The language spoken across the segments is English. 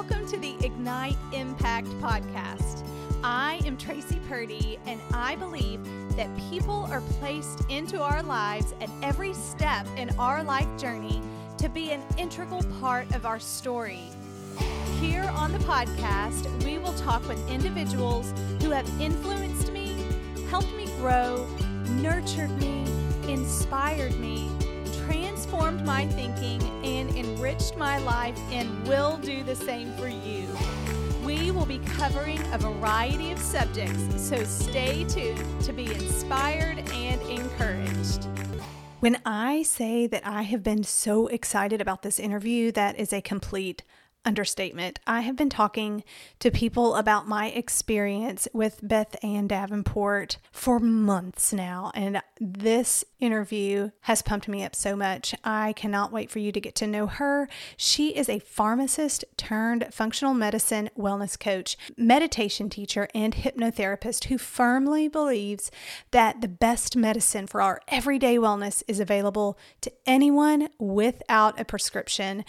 Welcome to the Ignite Impact podcast. I am Tracy Purdy, and I believe that people are placed into our lives at every step in our life journey to be an integral part of our story. Here on the podcast, we will talk with individuals who have influenced me, helped me grow, nurtured me, inspired me, transformed my thinking, and enriched my life, and will do the same for you. We will be covering a variety of subjects, so stay tuned to be inspired and encouraged. When I say that I have been so excited about this interview, that is a complete understatement. I have been talking to people about my experience with Beth Ann Davenport for months now, and this interview has pumped me up so much. I cannot wait for you to get to know her. She is a pharmacist turned functional medicine wellness coach, meditation teacher, and hypnotherapist who firmly believes that the best medicine for our everyday wellness is available to anyone without a prescription.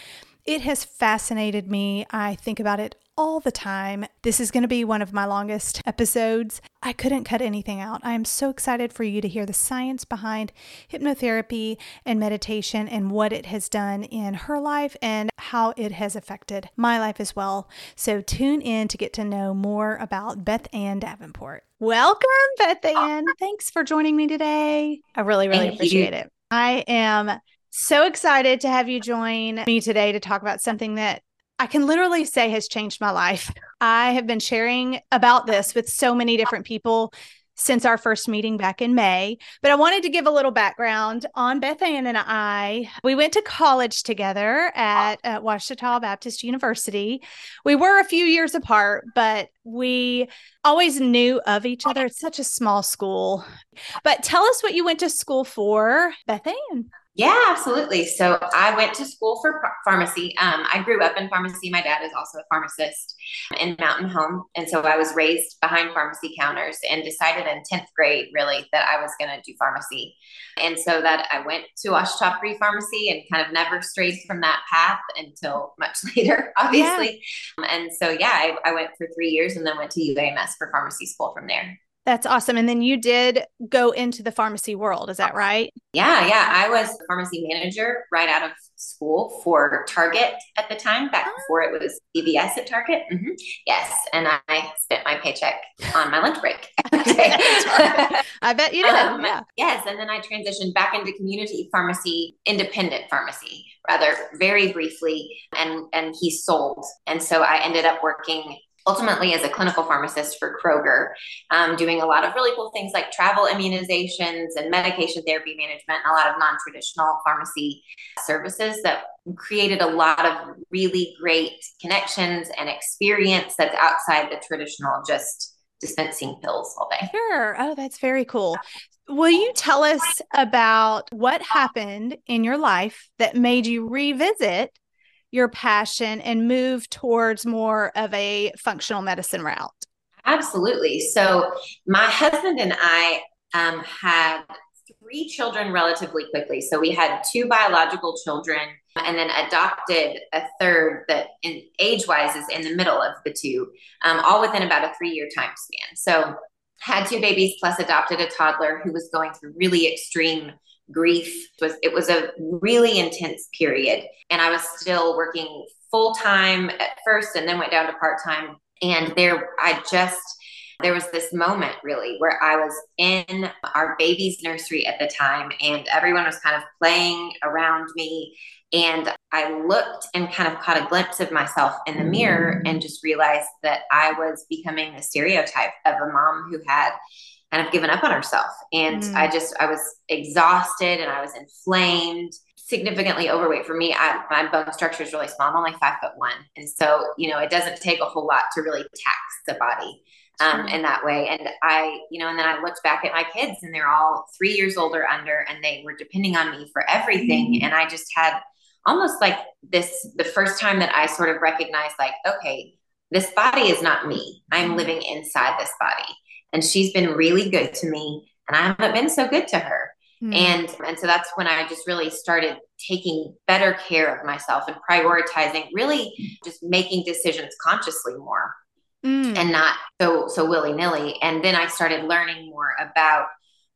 It has fascinated me. I think about it all the time. This is going to be one of my longest episodes. I couldn't cut anything out. I am so excited for you to hear the science behind hypnotherapy and meditation and what it has done in her life and how it has affected my life as well. So tune in to get to know more about Beth Ann Davenport. Welcome, Beth Ann. Thanks for joining me today. I really, really Thank appreciate you. it. I am so excited to have you join me today to talk about something that I can literally say has changed my life. I have been sharing about this with so many different people since our first meeting back in May. But I wanted to give a little background on Beth Ann and I. We went to college together at, at Ouachita Baptist University. We were a few years apart, but we always knew of each other. It's such a small school. But tell us what you went to school for, Beth Ann. Yeah, absolutely. So I went to school for pharmacy. Um, I grew up in pharmacy. My dad is also a pharmacist in Mountain Home. And so I was raised behind pharmacy counters and decided in 10th grade, really, that I was going to do pharmacy. And so that I went to Ouachita Pre Pharmacy and kind of never strayed from that path until much later, obviously. Yeah. And so, yeah, I, I went for three years and then went to UAMS for pharmacy school from there. That's awesome. And then you did go into the pharmacy world. Is that right? Yeah. Yeah. I was pharmacy manager right out of school for Target at the time, back oh. before it was CVS at Target. Mm-hmm. Yes. And I spent my paycheck on my lunch break. I bet you did. Um, yeah. Yes. And then I transitioned back into community pharmacy, independent pharmacy, rather very briefly. And, and he sold. And so I ended up working ultimately as a clinical pharmacist for Kroger, um, doing a lot of really cool things like travel immunizations and medication therapy management, and a lot of non traditional pharmacy services that created a lot of really great connections and experience that's outside the traditional just dispensing pills all day. Sure. Oh, that's very cool. Will you tell us about what happened in your life that made you revisit your passion and move towards more of a functional medicine route? Absolutely. So, my husband and I um, had three children relatively quickly. So, we had two biological children and then adopted a third that, in age wise, is in the middle of the two, um, all within about a three year time span. So, had two babies plus adopted a toddler who was going through really extreme grief it was it was a really intense period. And i was still working full time at first and then went down to part time and there i just there was this moment really where i was in our baby's nursery at the time and everyone was kind of playing around me. And i looked and kind of caught a glimpse of myself in the mirror and just realized that i was becoming the stereotype of a mom who had kind of given up on herself. And mm. I just, I was exhausted and I was inflamed, significantly overweight. For me, I, my bone structure is really small. I'm only five foot one. And so, you know, it doesn't take a whole lot to really tax the body um, in that way. And I, you know, and then I looked back at my kids and they're all three years older under and they were depending on me for everything. Mm. And I just had almost like this the first time that I sort of recognized, like, okay, this body is not me. I'm mm-hmm. living inside this body and she's been really good to me and I haven't been so good to her. Mm. And and so that's when I just really started taking better care of myself and prioritizing really just making decisions consciously more. Mm. And not so so willy-nilly. And then I started learning more about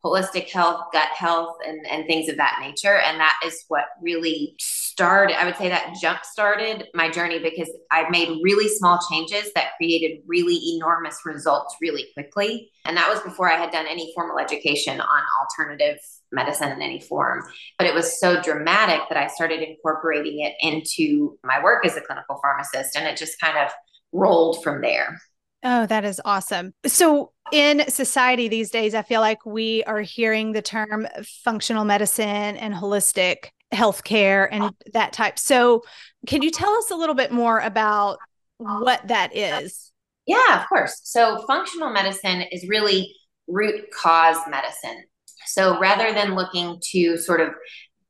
holistic health, gut health, and, and things of that nature. And that is what really started, I would say that jump started my journey because I made really small changes that created really enormous results really quickly. And that was before I had done any formal education on alternative medicine in any form. But it was so dramatic that I started incorporating it into my work as a clinical pharmacist. And it just kind of rolled from there. Oh, that is awesome. So, in society these days, I feel like we are hearing the term functional medicine and holistic healthcare and that type. So, can you tell us a little bit more about what that is? Yeah, of course. So, functional medicine is really root cause medicine. So, rather than looking to sort of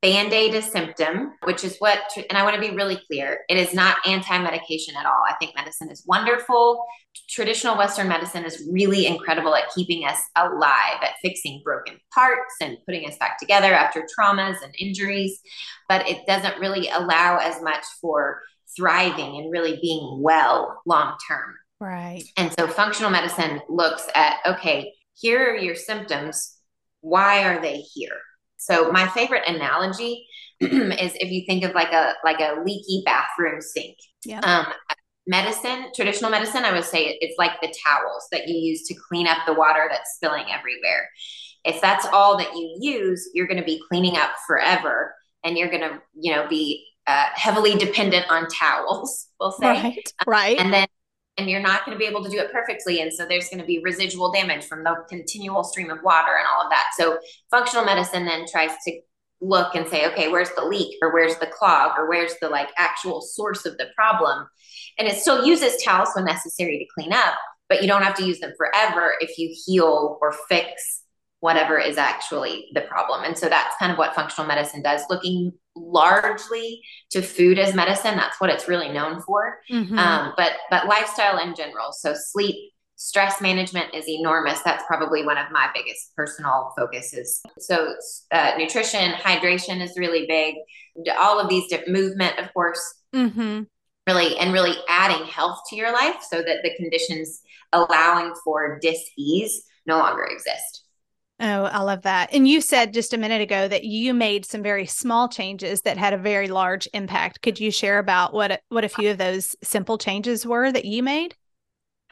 band aid a symptom, which is what, and I want to be really clear it is not anti medication at all. I think medicine is wonderful. Traditional Western medicine is really incredible at keeping us alive, at fixing broken parts and putting us back together after traumas and injuries. But it doesn't really allow as much for thriving and really being well long term. Right. And so functional medicine looks at okay, here are your symptoms. Why are they here? So my favorite analogy is if you think of like a like a leaky bathroom sink. Yeah. Um, medicine, traditional medicine, I would say it's like the towels that you use to clean up the water that's spilling everywhere. If that's all that you use, you're going to be cleaning up forever, and you're going to, you know, be uh, heavily dependent on towels. We'll say, right, right, and then and you're not going to be able to do it perfectly. And so there's going to be residual damage from the continual stream of water and all of that. So functional medicine then tries to look and say, okay, where's the leak or where's the clog or where's the like actual source of the problem? And it still uses towels when necessary to clean up, but you don't have to use them forever if you heal or fix whatever is actually the problem. And so that's kind of what functional medicine does, looking largely to food as medicine. That's what it's really known for. Mm-hmm. Um, but but lifestyle in general. So sleep, stress management is enormous. That's probably one of my biggest personal focuses. So uh, nutrition, hydration is really big. All of these different movement, of course. Mm-hmm. Really, and really adding health to your life so that the conditions allowing for dis-ease no longer exist. Oh, I love that. And you said just a minute ago that you made some very small changes that had a very large impact. Could you share about what what a few of those simple changes were that you made?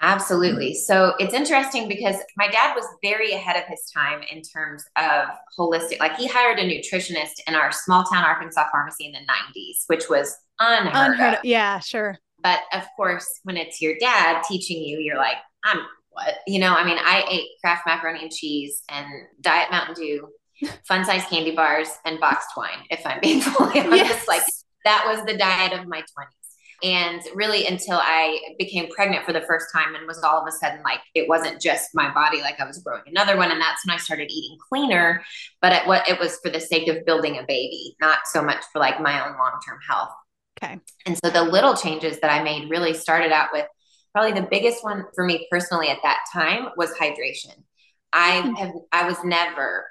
Absolutely. So it's interesting because my dad was very ahead of his time in terms of holistic. Like he hired a nutritionist in our small town Arkansas pharmacy in the 90s, which was unheard, unheard of. of. Yeah, sure. But of course, when it's your dad teaching you, you're like, I'm what? You know, I mean, I ate Kraft macaroni and cheese and Diet Mountain Dew, fun size candy bars, and boxed wine, if I'm being fully honest. Yes. Like that was the diet of my 20s. And really, until I became pregnant for the first time and was all of a sudden like, it wasn't just my body, like I was growing another one. And that's when I started eating cleaner. But it, what it was for the sake of building a baby, not so much for like my own long term health. Okay. And so the little changes that I made really started out with probably the biggest one for me personally at that time was hydration. I hmm. have I was never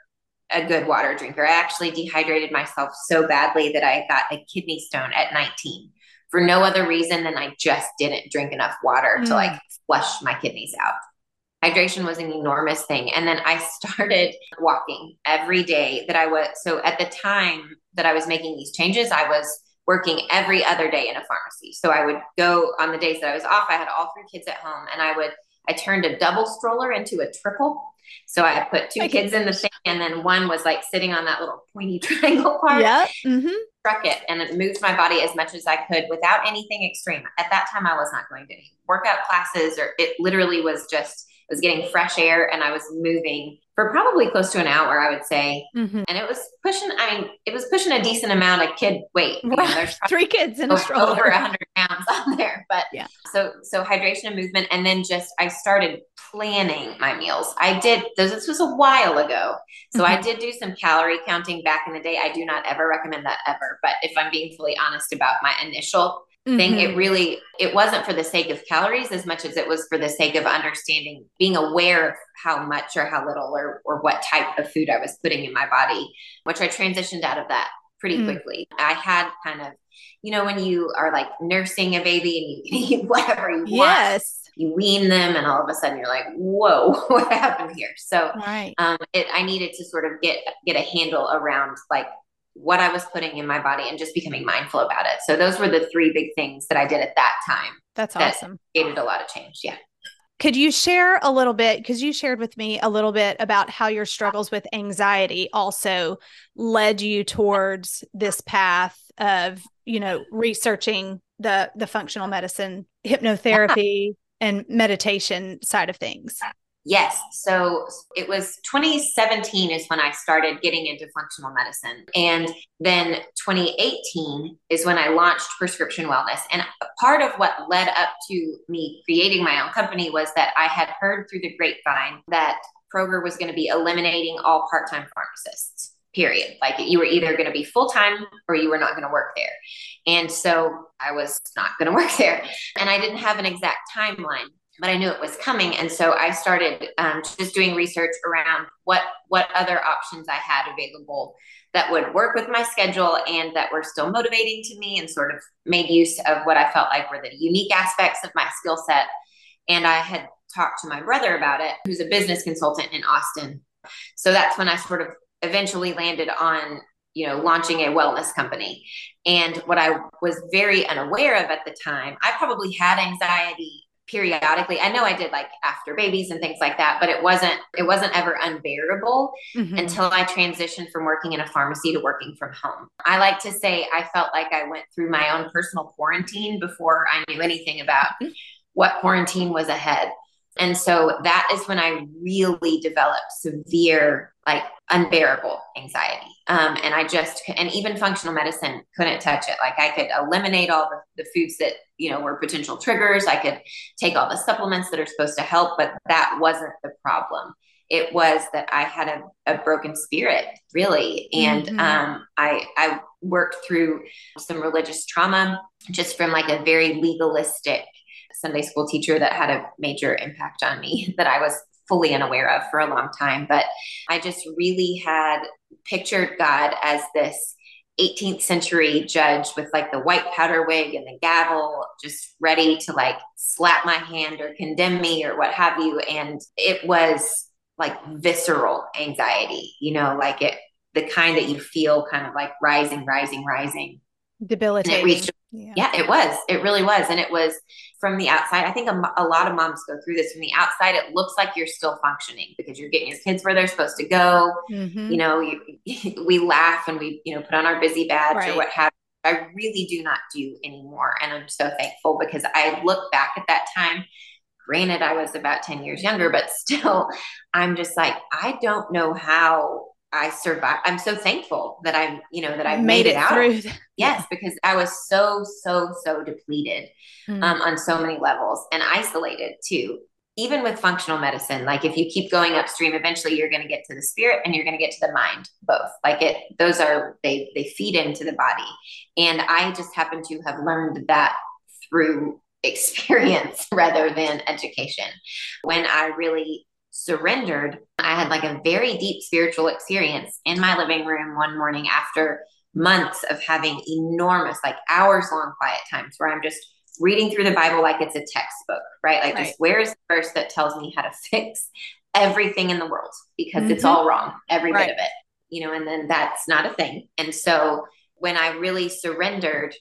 a good water drinker. I actually dehydrated myself so badly that I got a kidney stone at 19 for no other reason than I just didn't drink enough water mm. to like flush my kidneys out. Hydration was an enormous thing. And then I started walking every day that I was. So at the time that I was making these changes, I was working every other day in a pharmacy. So I would go on the days that I was off, I had all three kids at home and I would, I turned a double stroller into a triple. So I put two kids in the thing and then one was like sitting on that little pointy triangle part. Yeah. Mm-hmm. Struck it and it moved my body as much as I could without anything extreme. At that time, I was not going to any workout classes or it literally was just, I was getting fresh air and I was moving for probably close to an hour, I would say. Mm-hmm. And it was pushing, I mean, it was pushing a decent amount of kid weight. You know, there's three kids in a stroller. Over 100 pounds on there. But yeah. So, so hydration and movement. And then just, I started planning my meals. I did, this was a while ago. So mm-hmm. I did do some calorie counting back in the day. I do not ever recommend that ever. But if I'm being fully honest about my initial thing. Mm-hmm. It really it wasn't for the sake of calories as much as it was for the sake of understanding, being aware of how much or how little or or what type of food I was putting in my body, which I transitioned out of that pretty mm. quickly. I had kind of, you know, when you are like nursing a baby and you can eat whatever you want. Yes. You wean them, and all of a sudden you're like, "Whoa, what happened here?" So, right. um, it, I needed to sort of get get a handle around like what I was putting in my body and just becoming mindful about it. So those were the three big things that I did at that time. That's that awesome. Created a lot of change. Yeah. Could you share a little bit? Because you shared with me a little bit about how your struggles with anxiety also led you towards this path of, you know, researching the the functional medicine, hypnotherapy, and meditation side of things. Yes. So it was 2017 is when I started getting into functional medicine. And then 2018 is when I launched prescription wellness. And part of what led up to me creating my own company was that I had heard through the grapevine that Kroger was going to be eliminating all part time pharmacists, period. Like you were either going to be full time or you were not going to work there. And so I was not going to work there. And I didn't have an exact timeline but I knew it was coming, and so I started um, just doing research around what what other options I had available that would work with my schedule and that were still motivating to me, and sort of made use of what I felt like were the unique aspects of my skill set. And I had talked to my brother about it, who's a business consultant in Austin. So that's when I sort of eventually landed on you know launching a wellness company and what i was very unaware of at the time i probably had anxiety periodically i know i did like after babies and things like that but it wasn't it wasn't ever unbearable mm-hmm. until i transitioned from working in a pharmacy to working from home i like to say i felt like i went through my own personal quarantine before i knew anything about mm-hmm. what quarantine was ahead and so that is when I really developed severe, like unbearable anxiety. Um, and I just, and even functional medicine couldn't touch it. Like I could eliminate all the, the foods that, you know, were potential triggers. I could take all the supplements that are supposed to help, but that wasn't the problem. It was that I had a, a broken spirit, really. And mm-hmm. um, I, I worked through some religious trauma just from like a very legalistic Sunday school teacher that had a major impact on me that I was fully unaware of for a long time. But I just really had pictured God as this 18th century judge with like the white powder wig and the gavel, just ready to like slap my hand or condemn me or what have you. And it was like visceral anxiety, you know, like it, the kind that you feel kind of like rising, rising, rising. Debilitating. Reached, yeah. yeah, it was. It really was. And it was from the outside. I think a, a, lot of moms go through this from the outside. It looks like you're still functioning because you're getting your kids where they're supposed to go. Mm-hmm. You know, you, we laugh and we, you know, put on our busy badge right. or what have I really do not do anymore. And I'm so thankful because I look back at that time. Granted, I was about 10 years younger, but still, I'm just like, I don't know how I survived. I'm so thankful that I'm, you know, that I made, made, it, out. Through. Yes, because I was so, so, so depleted mm. um, on so many levels and isolated too. Even with functional medicine, like if you keep going upstream, eventually you're going to get to the spirit and you're going to get to the mind, both. Like it, those are they they feed into the body, and I just happen to have learned that through experience rather than education. When I really surrendered, I had like a very deep spiritual experience in my living room one morning after months of having enormous, like hours long quiet times where I'm just reading through the Bible like it's a textbook, right? Like, right. just where's the verse that tells me how to fix everything in the world because mm-hmm. it's all wrong, every right. bit of it, you know, and then that's not a thing. And so when I really surrendered,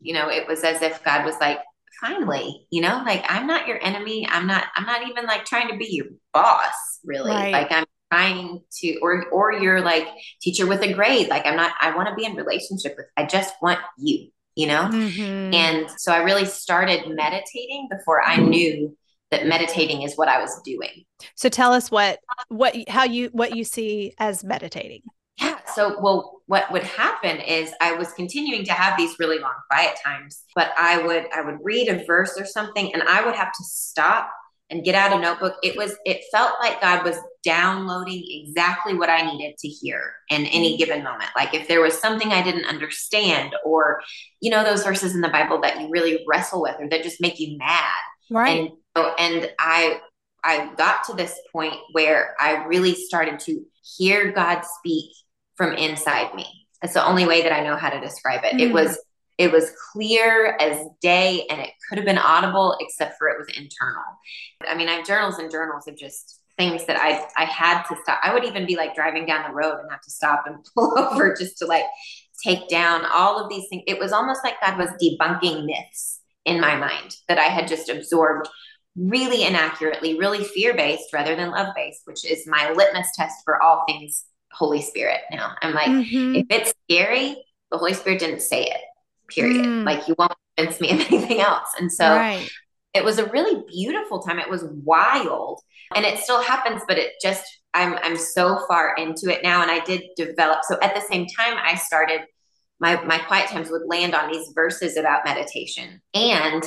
you know, it was as if God was like, finally you know like i'm not your enemy. I'm not i'm not even like trying to be your boss really. Right. like i'm trying to or or you're like teacher with a grade. Like i'm not i want to be in relationship with i just want you you know? Mm-hmm. and so i really started meditating before i knew that meditating is what i was doing. So tell us what what how you what you see as meditating yeah. So, well, what would happen is I was continuing to have these really long quiet times, but I would I would read a verse or something, and I would have to stop and get out a notebook. It was it felt like God was downloading exactly what I needed to hear in any mm-hmm. given moment. Like if there was something I didn't understand, or, you know, those verses in the Bible that you really wrestle with or that just make you mad. Right. And, and I, I got to this point where I really started to hear God speak from inside me. That's the only way that I know how to describe it. Mm. It was it was clear as day and it could have been audible except for it was internal. I mean, I have journals and journals of just things that I I had to stop. I would even be like driving down the road and have to stop and pull over just to like take down all of these things. It was almost like God was debunking myths in my mind that I had just absorbed really inaccurately, really fear based rather than love based, which is my litmus test for all things Holy Spirit now. I'm like, mm-hmm. if it's scary, the Holy Spirit didn't say it, period. Mm. Like, you won't convince me of anything else. And so right. it was a really beautiful time. It was wild and it still happens, but it just, I'm, I'm so far into it now. And I did develop. So at the same time, I started my, my quiet times would land on these verses about meditation. And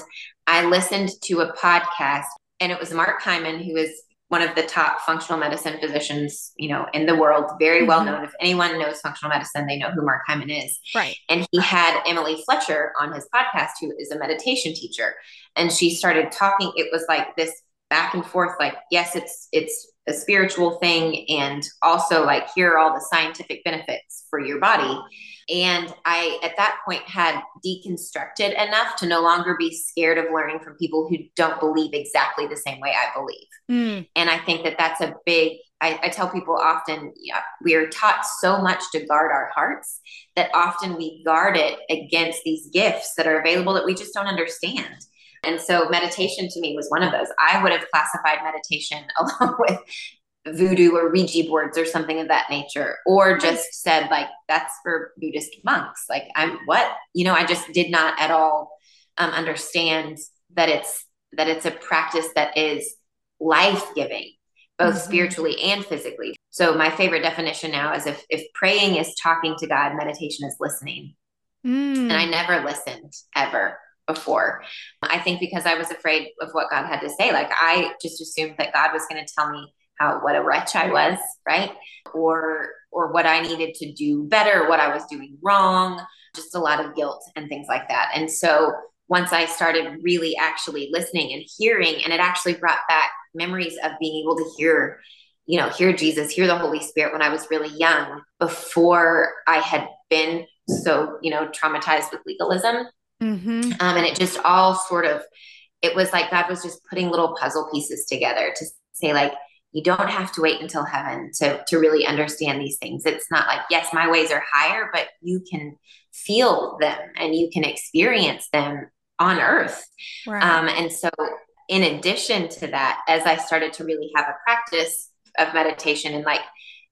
I listened to a podcast and it was Mark Hyman, who is one of the top functional medicine physicians, you know, in the world, very well mm-hmm. known. If anyone knows functional medicine, they know who Mark Hyman is. Right. And he had Emily Fletcher on his podcast, who is a meditation teacher. And she started talking. It was like this back and forth, like, yes, it's it's a spiritual thing, and also like here are all the scientific benefits for your body. And I, at that point, had deconstructed enough to no longer be scared of learning from people who don't believe exactly the same way I believe. Mm. And I think that that's a big, I, I tell people often, yeah, we are taught so much to guard our hearts that often we guard it against these gifts that are available that we just don't understand. And so meditation to me was one of those. I would have classified meditation along with voodoo or Ouija boards or something of that nature, or just said, like, that's for Buddhist monks. Like, I'm what? You know, I just did not at all um, understand that it's that it's a practice that is life-giving both mm-hmm. spiritually and physically so my favorite definition now is if if praying is talking to god meditation is listening mm. and i never listened ever before i think because i was afraid of what god had to say like i just assumed that god was going to tell me how what a wretch I was, right? Or or what I needed to do better, what I was doing wrong, just a lot of guilt and things like that. And so once I started really actually listening and hearing, and it actually brought back memories of being able to hear, you know, hear Jesus, hear the Holy Spirit when I was really young, before I had been so, you know, traumatized with legalism. Mm-hmm. Um, and it just all sort of, it was like God was just putting little puzzle pieces together to say, like, you don't have to wait until heaven to, to really understand these things. It's not like, yes, my ways are higher, but you can feel them and you can experience them on earth. Right. Um, and so, in addition to that, as I started to really have a practice of meditation and like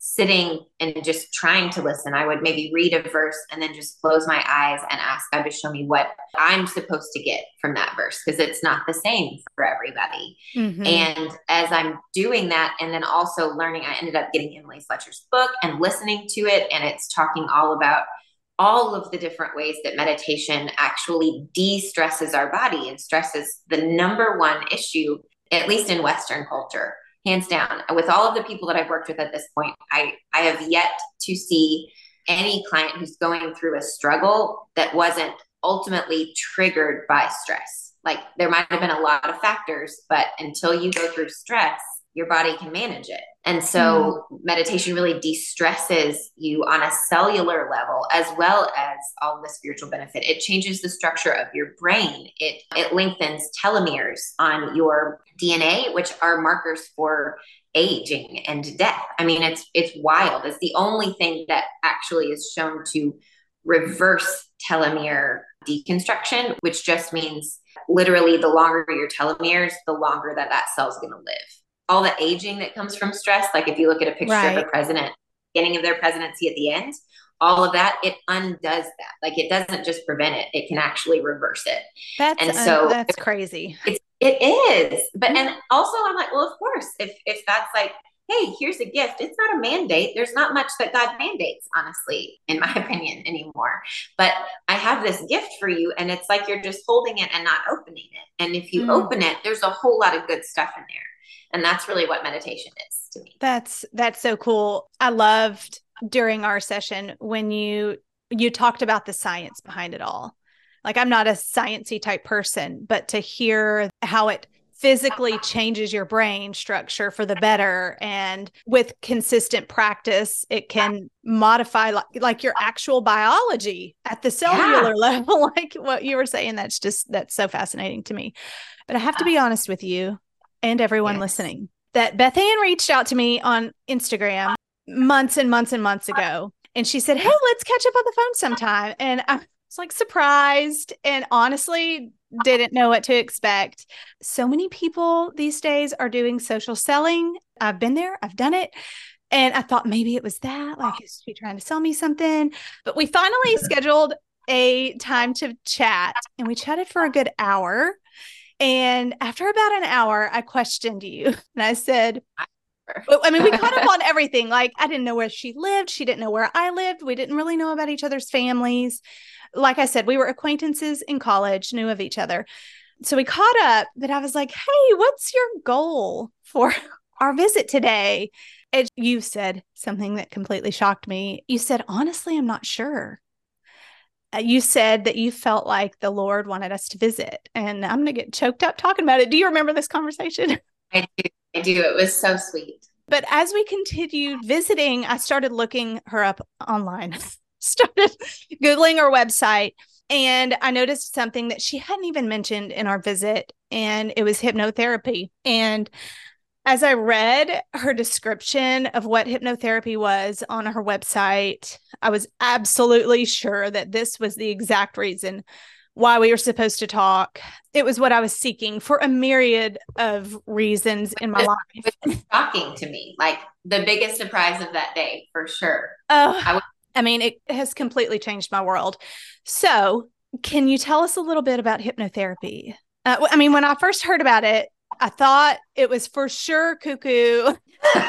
sitting and just trying to listen. I would maybe read a verse and then just close my eyes and ask God to show me what I'm supposed to get from that verse because it's not the same for everybody. Mm-hmm. And as I'm doing that, and then also learning, I ended up getting Emily Fletcher's book and listening to it. And it's talking all about all of the different ways that meditation actually de stresses our body and stresses the number one issue, at least in Western culture hands down with all of the people that i've worked with at this point i i have yet to see any client who's going through a struggle that wasn't ultimately triggered by stress. Like there might have been a lot of factors but until you go through stress your body can manage it. And so mm. meditation really de-stresses you on a cellular level as well as all the spiritual benefit. It changes the structure of your brain. It it lengthens telomeres on your DNA, which are markers for aging and death. I mean, it's it's wild. It's the only thing that actually is shown to reverse telomere deconstruction, which just means literally the longer your telomeres, the longer that that cell's going to live all the aging that comes from stress. Like if you look at a picture right. of a president, beginning of their presidency at the end, all of that, it undoes that. Like it doesn't just prevent it; it can actually reverse it. That's and so that's crazy. It's it is, but and also I'm like, well, of course, if if that's like, hey, here's a gift. It's not a mandate. There's not much that God mandates, honestly, in my opinion, anymore. But I have this gift for you, and it's like you're just holding it and not opening it. And if you mm. open it, there's a whole lot of good stuff in there. And that's really what meditation is to me. That's that's so cool. I loved during our session when you you talked about the science behind it all. Like I'm not a sciency type person, but to hear how it physically uh-huh. changes your brain structure for the better and with consistent practice it can modify like, like your actual biology at the cellular yeah. level like what you were saying that's just that's so fascinating to me but i have to be uh-huh. honest with you and everyone yes. listening that beth ann reached out to me on instagram months and months and months ago and she said hey let's catch up on the phone sometime and i was like surprised and honestly didn't know what to expect. So many people these days are doing social selling. I've been there, I've done it. And I thought maybe it was that, like, is she trying to sell me something? But we finally scheduled a time to chat and we chatted for a good hour. And after about an hour, I questioned you and I said, I mean, we caught up on everything. Like, I didn't know where she lived. She didn't know where I lived. We didn't really know about each other's families like I said, we were acquaintances in college, knew of each other. So we caught up, but I was like, hey, what's your goal for our visit today? And you said something that completely shocked me. You said, honestly, I'm not sure. Uh, you said that you felt like the Lord wanted us to visit. And I'm going to get choked up talking about it. Do you remember this conversation? I do. I do. It was so sweet. But as we continued visiting, I started looking her up online. started Googling her website and I noticed something that she hadn't even mentioned in our visit, and it was hypnotherapy. And as I read her description of what hypnotherapy was on her website, I was absolutely sure that this was the exact reason why we were supposed to talk. It was what I was seeking for a myriad of reasons in my life. It was shocking to me, like the biggest surprise of that day, for sure. Oh, I was I mean, it has completely changed my world. So, can you tell us a little bit about hypnotherapy? Uh, I mean, when I first heard about it, I thought it was for sure cuckoo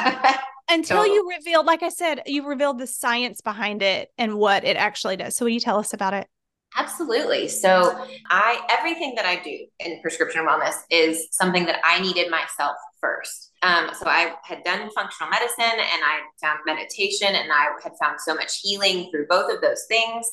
until you revealed, like I said, you revealed the science behind it and what it actually does. So, will you tell us about it? Absolutely. So, I everything that I do in prescription wellness is something that I needed myself first. Um, so I had done functional medicine and I found meditation and I had found so much healing through both of those things.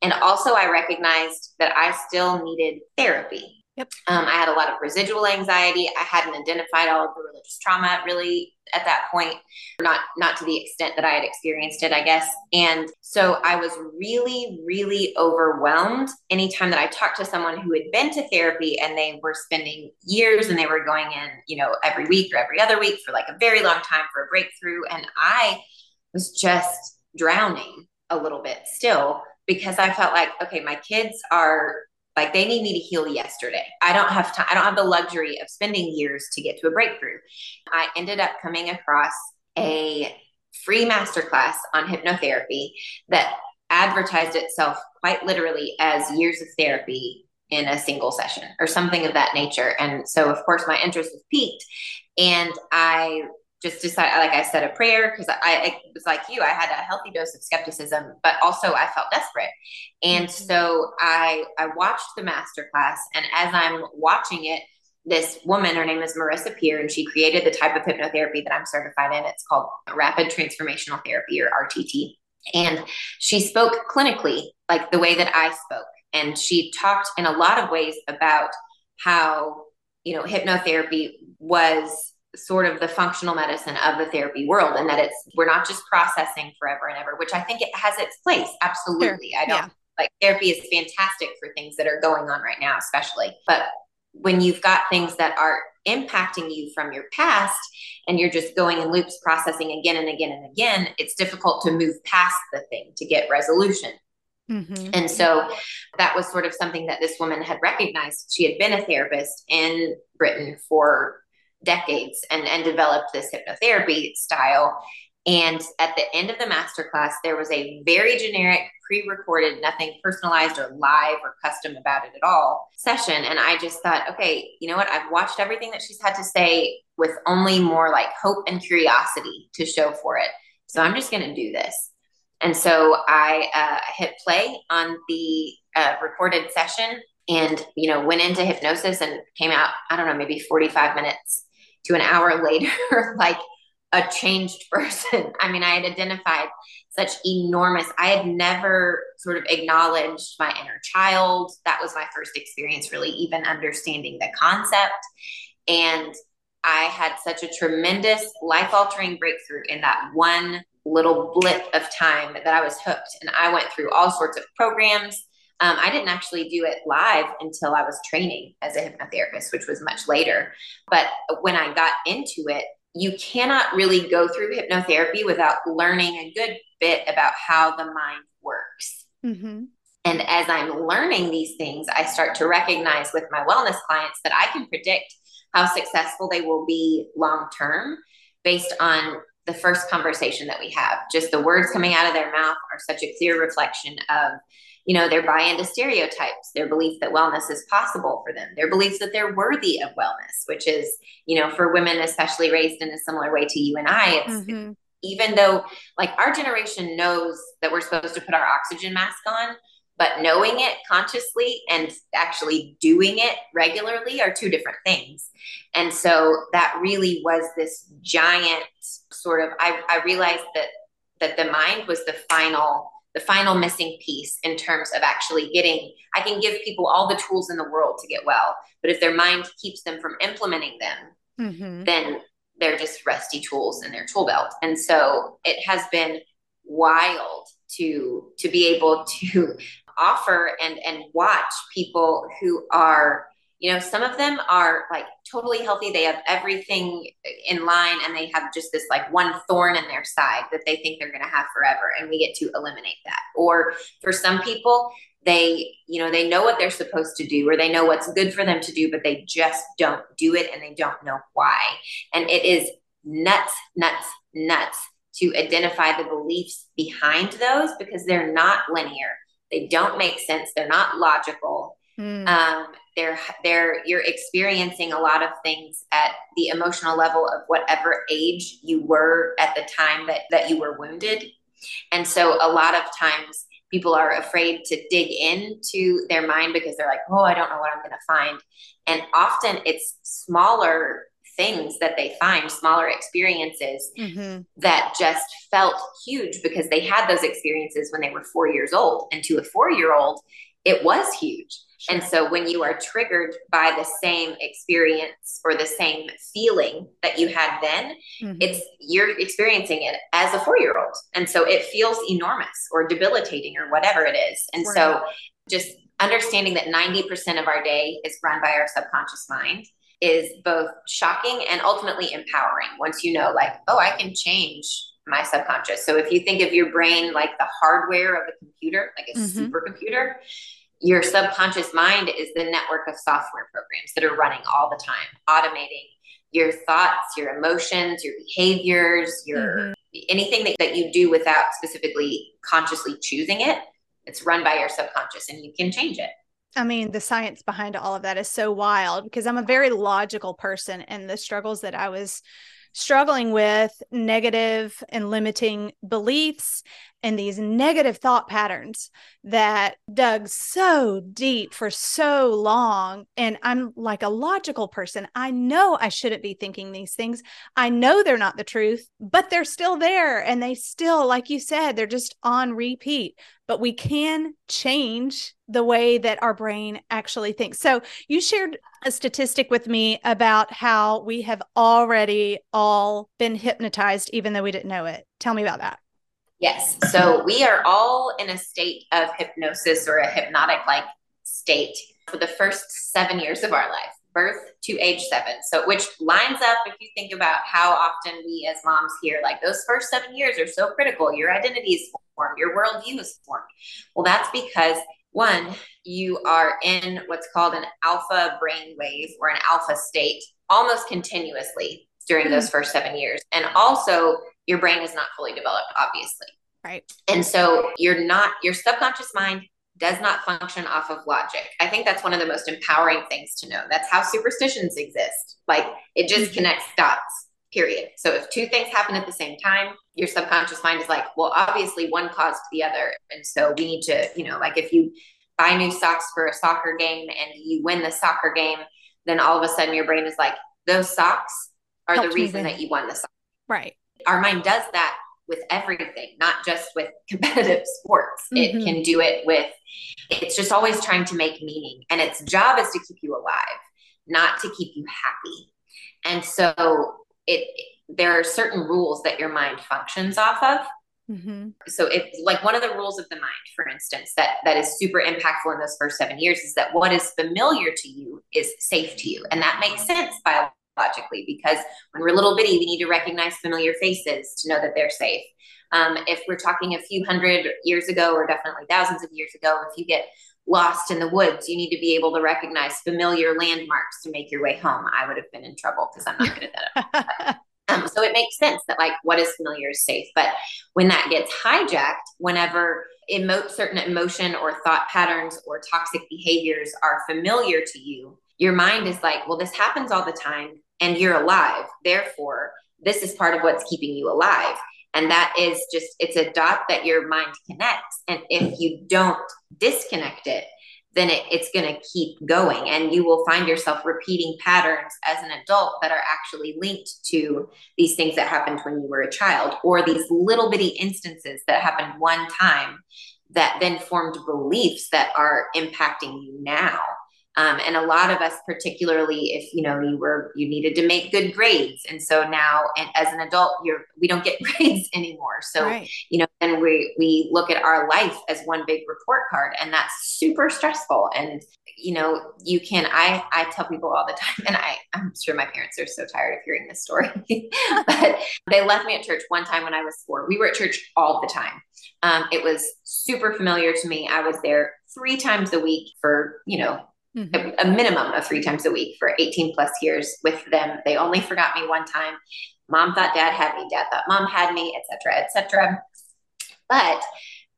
And also, I recognized that I still needed therapy. Yep. Um, I had a lot of residual anxiety. I hadn't identified all of the religious trauma really at that point, not not to the extent that I had experienced it, I guess. And so I was really, really overwhelmed anytime that I talked to someone who had been to therapy and they were spending years and they were going in, you know, every week or every other week for like a very long time for a breakthrough. And I was just drowning a little bit still because I felt like, okay, my kids are like they need me to heal yesterday. I don't have time. I don't have the luxury of spending years to get to a breakthrough. I ended up coming across a free masterclass on hypnotherapy that advertised itself quite literally as years of therapy in a single session or something of that nature. And so, of course, my interest was piqued. And I just decided, like I said, a prayer because I, I, was like you, I had a healthy dose of skepticism, but also I felt desperate. And mm-hmm. so I, I watched the masterclass, and as I'm watching it, this woman, her name is Marissa Peer, and she created the type of hypnotherapy that I'm certified in. It's called Rapid Transformational Therapy or RTT. And she spoke clinically, like the way that I spoke. And she talked in a lot of ways about how, you know, hypnotherapy was sort of the functional medicine of the therapy world and that it's we're not just processing forever and ever which i think it has its place absolutely sure. i don't yeah. like therapy is fantastic for things that are going on right now especially but when you've got things that are impacting you from your past and you're just going in loops processing again and again and again it's difficult to move past the thing to get resolution Mm-hmm. And so that was sort of something that this woman had recognized. She had been a therapist in Britain for decades and, and developed this hypnotherapy style. And at the end of the masterclass, there was a very generic, pre recorded, nothing personalized or live or custom about it at all session. And I just thought, okay, you know what? I've watched everything that she's had to say with only more like hope and curiosity to show for it. So I'm just going to do this. And so I uh, hit play on the uh, recorded session and, you know, went into hypnosis and came out, I don't know, maybe 45 minutes to an hour later, like a changed person. I mean, I had identified such enormous, I had never sort of acknowledged my inner child. That was my first experience, really, even understanding the concept. And I had such a tremendous life altering breakthrough in that one little blip of time that I was hooked. And I went through all sorts of programs. Um, I didn't actually do it live until I was training as a hypnotherapist, which was much later. But when I got into it, you cannot really go through hypnotherapy without learning a good bit about how the mind works. Mm-hmm. And as I'm learning these things, I start to recognize with my wellness clients that I can predict how successful they will be long term based on the first conversation that we have. Just the words coming out of their mouth are such a clear reflection of, you know, their buy into stereotypes, their belief that wellness is possible for them, their beliefs that they're worthy of wellness, which is, you know, for women, especially raised in a similar way to you and I, it's mm-hmm. even though like our generation knows that we're supposed to put our oxygen mask on, but knowing it consciously and actually doing it regularly are two different things. And so that really was this giant sort of I, I realized that that the mind was the final the final missing piece in terms of actually getting i can give people all the tools in the world to get well but if their mind keeps them from implementing them mm-hmm. then they're just rusty tools in their tool belt and so it has been wild to to be able to offer and and watch people who are you know some of them are like totally healthy. They have everything in line and they have just this like one thorn in their side that they think they're going to have forever and we get to eliminate that. Or for some people they you know they know what they're supposed to do or they know what's good for them to do but they just don't do it and they don't know why. And it is nuts nuts nuts to identify the beliefs behind those because they're not linear. They don't make sense. They're not logical. Mm. um, they're they're you're experiencing a lot of things at the emotional level of whatever age you were at the time that that you were wounded and so a lot of times people are afraid to dig into their mind because they're like oh i don't know what i'm going to find and often it's smaller things that they find, smaller experiences mm-hmm. that just felt huge because they had those experiences when they were four years old. And to a four year old, it was huge. Sure. And so when you are triggered by the same experience or the same feeling that you had then, mm-hmm. it's you're experiencing it as a 4-year-old. And so it feels enormous or debilitating or whatever it is. And right. so just understanding that 90% of our day is run by our subconscious mind is both shocking and ultimately empowering once you know like oh i can change my subconscious so if you think of your brain like the hardware of a computer like a mm-hmm. supercomputer your subconscious mind is the network of software programs that are running all the time automating your thoughts your emotions your behaviors your mm-hmm. anything that, that you do without specifically consciously choosing it it's run by your subconscious and you can change it I mean, the science behind all of that is so wild because I'm a very logical person, and the struggles that I was struggling with negative and limiting beliefs and these negative thought patterns that dug so deep for so long. And I'm like a logical person. I know I shouldn't be thinking these things. I know they're not the truth, but they're still there. And they still, like you said, they're just on repeat. But we can change the way that our brain actually thinks. So you shared a statistic with me about how we have already all been hypnotized, even though we didn't know it. Tell me about that. Yes. So we are all in a state of hypnosis or a hypnotic like state for the first seven years of our life, birth to age seven. So, which lines up if you think about how often we as moms hear, like, those first seven years are so critical. Your identity is formed, your worldview is formed. Well, that's because one, you are in what's called an alpha brain wave or an alpha state almost continuously during those hmm. first seven years. And also, your brain is not fully developed, obviously. Right. And so you're not, your subconscious mind does not function off of logic. I think that's one of the most empowering things to know. That's how superstitions exist. Like it just mm-hmm. connects dots, period. So if two things happen at the same time, your subconscious mind is like, well, obviously one caused the other. And so we need to, you know, like if you buy new socks for a soccer game and you win the soccer game, then all of a sudden your brain is like, those socks are Help the reason that you won the soccer. Right. Our mind does that with everything, not just with competitive sports. Mm-hmm. It can do it with, it's just always trying to make meaning. And its job is to keep you alive, not to keep you happy. And so it, there are certain rules that your mind functions off of. Mm-hmm. So it's like one of the rules of the mind, for instance, that that is super impactful in those first seven years is that what is familiar to you is safe to you, and that makes sense biologically because when we're little bitty, we need to recognize familiar faces to know that they're safe. Um, if we're talking a few hundred years ago, or definitely thousands of years ago, if you get lost in the woods, you need to be able to recognize familiar landmarks to make your way home. I would have been in trouble because I'm not good at that. Um, so it makes sense that like what is familiar is safe. But when that gets hijacked, whenever emote certain emotion or thought patterns or toxic behaviors are familiar to you, your mind is like, well, this happens all the time and you're alive. Therefore, this is part of what's keeping you alive. And that is just, it's a dot that your mind connects. And if you don't disconnect it, then it, it's going to keep going and you will find yourself repeating patterns as an adult that are actually linked to these things that happened when you were a child or these little bitty instances that happened one time that then formed beliefs that are impacting you now um, and a lot of us, particularly if you know you were you needed to make good grades, and so now, and as an adult, you're we don't get grades anymore. So right. you know, and we we look at our life as one big report card, and that's super stressful. And you know, you can I I tell people all the time, and I I'm sure my parents are so tired of hearing this story, but they left me at church one time when I was four. We were at church all the time. Um, it was super familiar to me. I was there three times a week for you know mm-hmm. a, a, minimum of three times a week for 18 plus years with them. They only forgot me one time. Mom thought dad had me, dad thought mom had me, etc., etc. But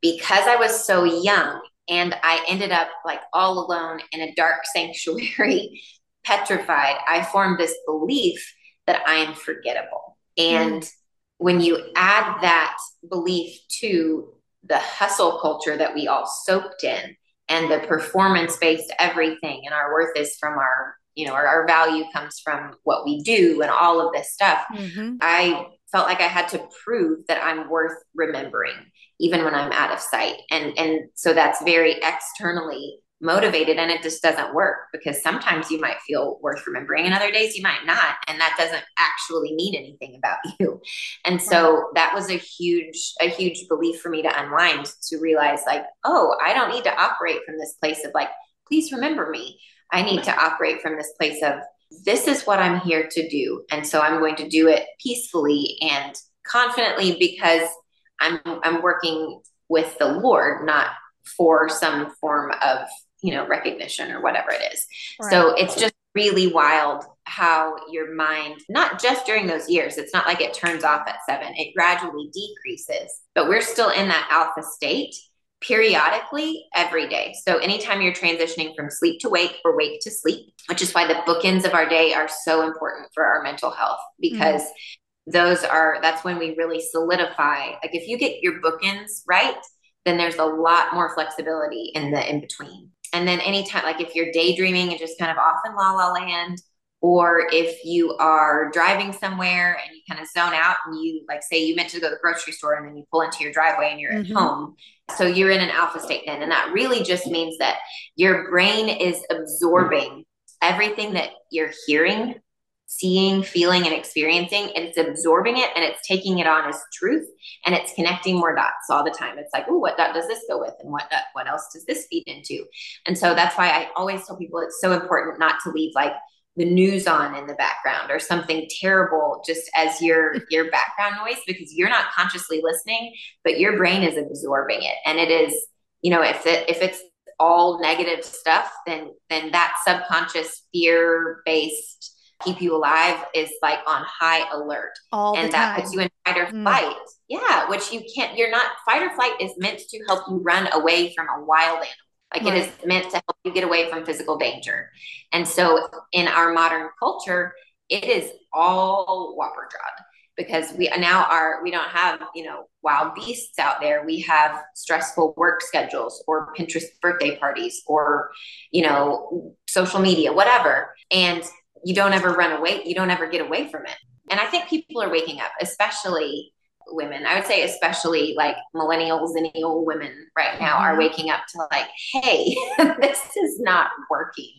because I was so young and I ended up like all alone in a dark sanctuary, petrified, I formed this belief that I am forgettable. And mm. when you add that belief to the hustle culture that we all soaked in, and the performance based everything and our worth is from our you know our, our, value comes from what we do and all of this stuff mm-hmm. i felt like i had to prove that i'm worth remembering even when i'm out of sight and and so that's very externally motivated and it just doesn't work because sometimes you might feel worth remembering and other days you might not and that doesn't actually mean anything about you. And so that was a huge a huge belief for me to unwind to realize like oh i don't need to operate from this place of like please remember me. I need to operate from this place of this is what i'm here to do and so i'm going to do it peacefully and confidently because i'm i'm working with the lord not for some form of you know recognition or whatever it is right. so it's just really wild how your mind not just during those years it's not like it turns off at seven it gradually decreases but we're still in that alpha state periodically every day so anytime you're transitioning from sleep to wake or wake to sleep which is why the bookends of our day are so important for our mental health because mm-hmm. those are that's when we really solidify like if you get your bookends right then there's a lot more flexibility in the in between and then anytime, like if you're daydreaming and just kind of off in la la land, or if you are driving somewhere and you kind of zone out and you like say you meant to go to the grocery store and then you pull into your driveway and you're mm-hmm. at home so you're in an alpha state then and that really just means that your brain is absorbing everything that you're hearing seeing, feeling, and experiencing, and it's absorbing it and it's taking it on as truth and it's connecting more dots all the time. It's like, oh, what dot does this go with, and what dot, what else does this feed into? And so that's why I always tell people it's so important not to leave like the news on in the background or something terrible just as your your background noise because you're not consciously listening but your brain is absorbing it and it is you know if it if it's all negative stuff then then that subconscious fear based keep you alive is like on high alert. All and that puts you in fight or mm. flight. Yeah, which you can't, you're not, fight or flight is meant to help you run away from a wild animal. Like right. it is meant to help you get away from physical danger. And so in our modern culture, it is all whopper jawed because we now are we don't have you know wild beasts out there we have stressful work schedules or pinterest birthday parties or you know social media whatever and you don't ever run away you don't ever get away from it and I think people are waking up, especially women. I would say, especially like millennial, zennial women right now mm-hmm. are waking up to like, hey, this is not working.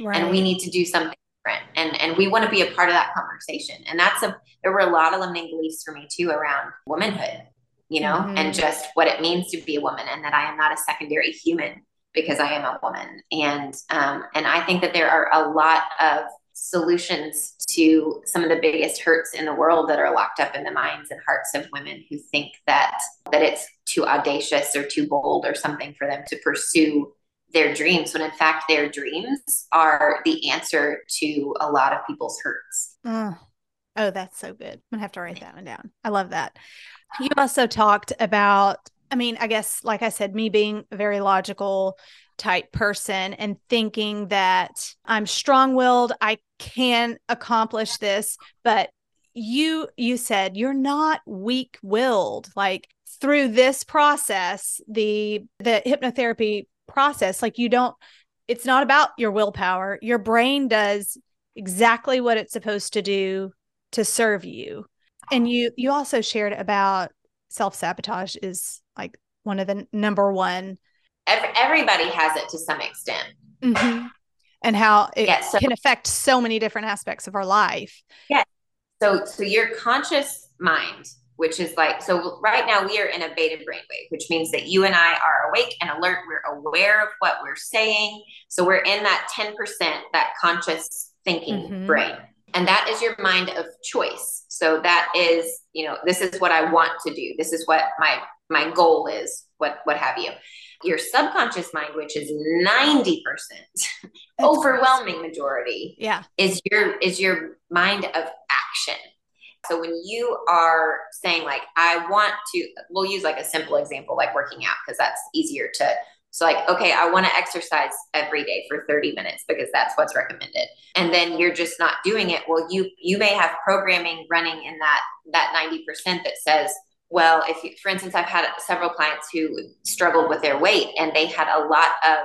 Right. And we need to do something different. And and we want to be a part of that conversation. And that's a there were a lot of limiting beliefs for me too around womanhood, you know, mm-hmm. and just what it means to be a woman and that I am not a secondary human because I am a woman. And um, and I think that there are a lot of solutions to some of the biggest hurts in the world that are locked up in the minds and hearts of women who think that that it's too audacious or too bold or something for them to pursue their dreams when in fact their dreams are the answer to a lot of people's hurts. Oh, oh that's so good. I'm gonna have to write that one down. I love that. You also talked about, I mean, I guess like I said, me being very logical type person and thinking that I'm strong-willed, I can accomplish this, but you you said you're not weak-willed. Like through this process, the the hypnotherapy process like you don't it's not about your willpower your brain does exactly what it's supposed to do to serve you and you you also shared about self-sabotage is like one of the number one Every, everybody has it to some extent. Mm-hmm. and how it yeah, so, can affect so many different aspects of our life. Yeah. So so your conscious mind which is like so right now we are in a beta brainwave which means that you and i are awake and alert. We're aware of what we're saying. So we're in that 10% that conscious thinking mm-hmm. brain. And that is your mind of choice. So that is you know this is what i want to do. This is what my my goal is what what have you your subconscious mind which is 90% overwhelming majority yeah is your is your mind of action so when you are saying like, I want to, we'll use like a simple example, like working out, because that's easier to, so like, okay, I want to exercise every day for 30 minutes because that's what's recommended. And then you're just not doing it. Well, you, you may have programming running in that, that 90% that says, well, if you, for instance, I've had several clients who struggled with their weight and they had a lot of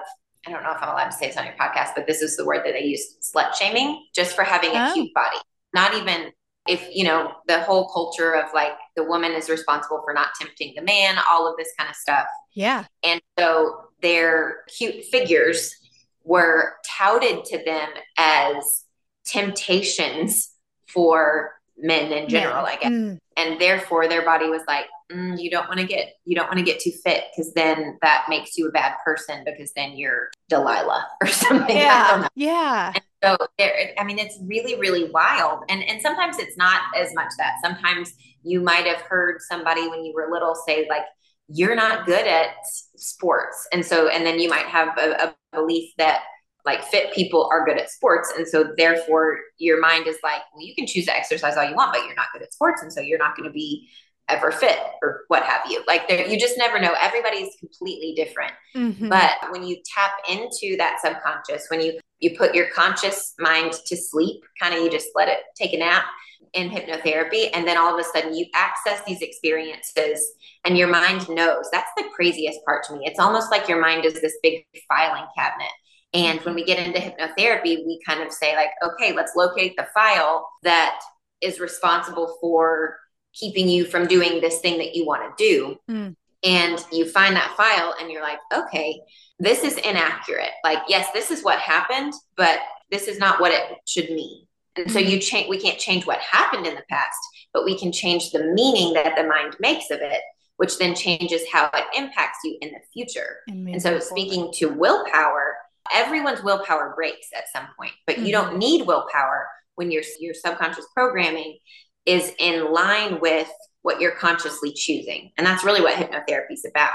I don't know if I'm allowed to say this on your podcast, but this is the word that they use slut shaming just for having a oh. cute body. Not even if you know the whole culture of like the woman is responsible for not tempting the man all of this kind of stuff yeah and so their cute figures were touted to them as temptations for men in general yeah. i guess mm. and therefore their body was like mm, you don't want to get you don't want to get too fit because then that makes you a bad person because then you're delilah or something yeah yeah and so there, I mean, it's really, really wild. And and sometimes it's not as much that. Sometimes you might have heard somebody when you were little say like, "You're not good at sports," and so and then you might have a, a belief that like fit people are good at sports, and so therefore your mind is like, well, you can choose to exercise all you want, but you're not good at sports, and so you're not going to be ever fit or what have you. Like there, you just never know. Everybody's completely different. Mm-hmm. But when you tap into that subconscious, when you you put your conscious mind to sleep, kind of you just let it take a nap in hypnotherapy, and then all of a sudden you access these experiences, and your mind knows. That's the craziest part to me. It's almost like your mind is this big filing cabinet. And when we get into hypnotherapy, we kind of say, like, okay, let's locate the file that is responsible for keeping you from doing this thing that you want to do. Mm. And you find that file and you're like, okay, this is inaccurate. Like, yes, this is what happened, but this is not what it should mean. And so you change, we can't change what happened in the past, but we can change the meaning that the mind makes of it, which then changes how it impacts you in the future. And so, speaking to willpower, everyone's willpower breaks at some point, but mm-hmm. you don't need willpower when your your subconscious programming is in line with what you're consciously choosing. And that's really what hypnotherapy is about.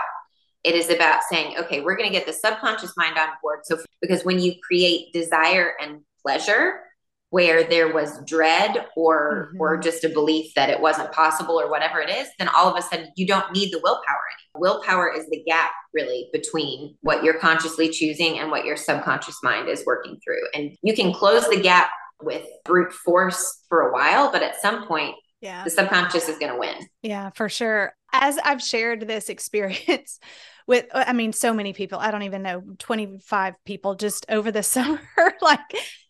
It is about saying, okay, we're going to get the subconscious mind on board. So, because when you create desire and pleasure, where there was dread or mm-hmm. or just a belief that it wasn't possible or whatever it is then all of a sudden you don't need the willpower anymore. willpower is the gap really between what you're consciously choosing and what your subconscious mind is working through and you can close the gap with brute force for a while, but at some point, yeah, the subconscious is going to win. Yeah, for sure. As I've shared this experience with, I mean, so many people, I don't even know, 25 people just over the summer, like,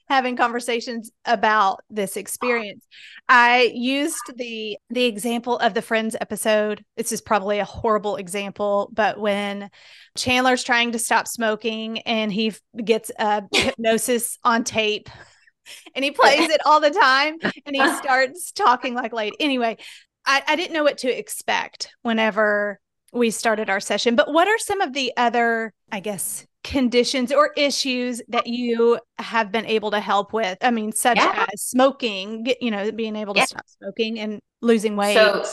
having conversations about this experience. I used the the example of the Friends episode. This is probably a horrible example, but when Chandler's trying to stop smoking and he gets a hypnosis on tape and he plays it all the time and he starts talking like late. Anyway, I, I didn't know what to expect whenever we started our session. But what are some of the other, I guess, conditions or issues that you have been able to help with? I mean, such yeah. as smoking, you know, being able to yeah. stop smoking and losing weight. So,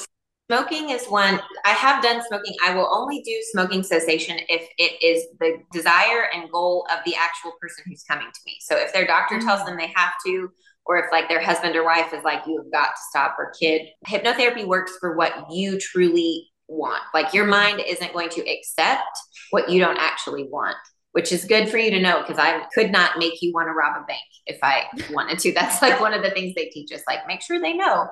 smoking is one I have done smoking. I will only do smoking cessation if it is the desire and goal of the actual person who's coming to me. So, if their doctor mm-hmm. tells mm. them they have to, or if like their husband or wife is like, you have got to stop, or kid, hypnotherapy works for what you truly want. Like your mind isn't going to accept what you don't actually want which is good for you to know because I could not make you want to rob a bank if I wanted to. That's like one of the things they teach us, like make sure they know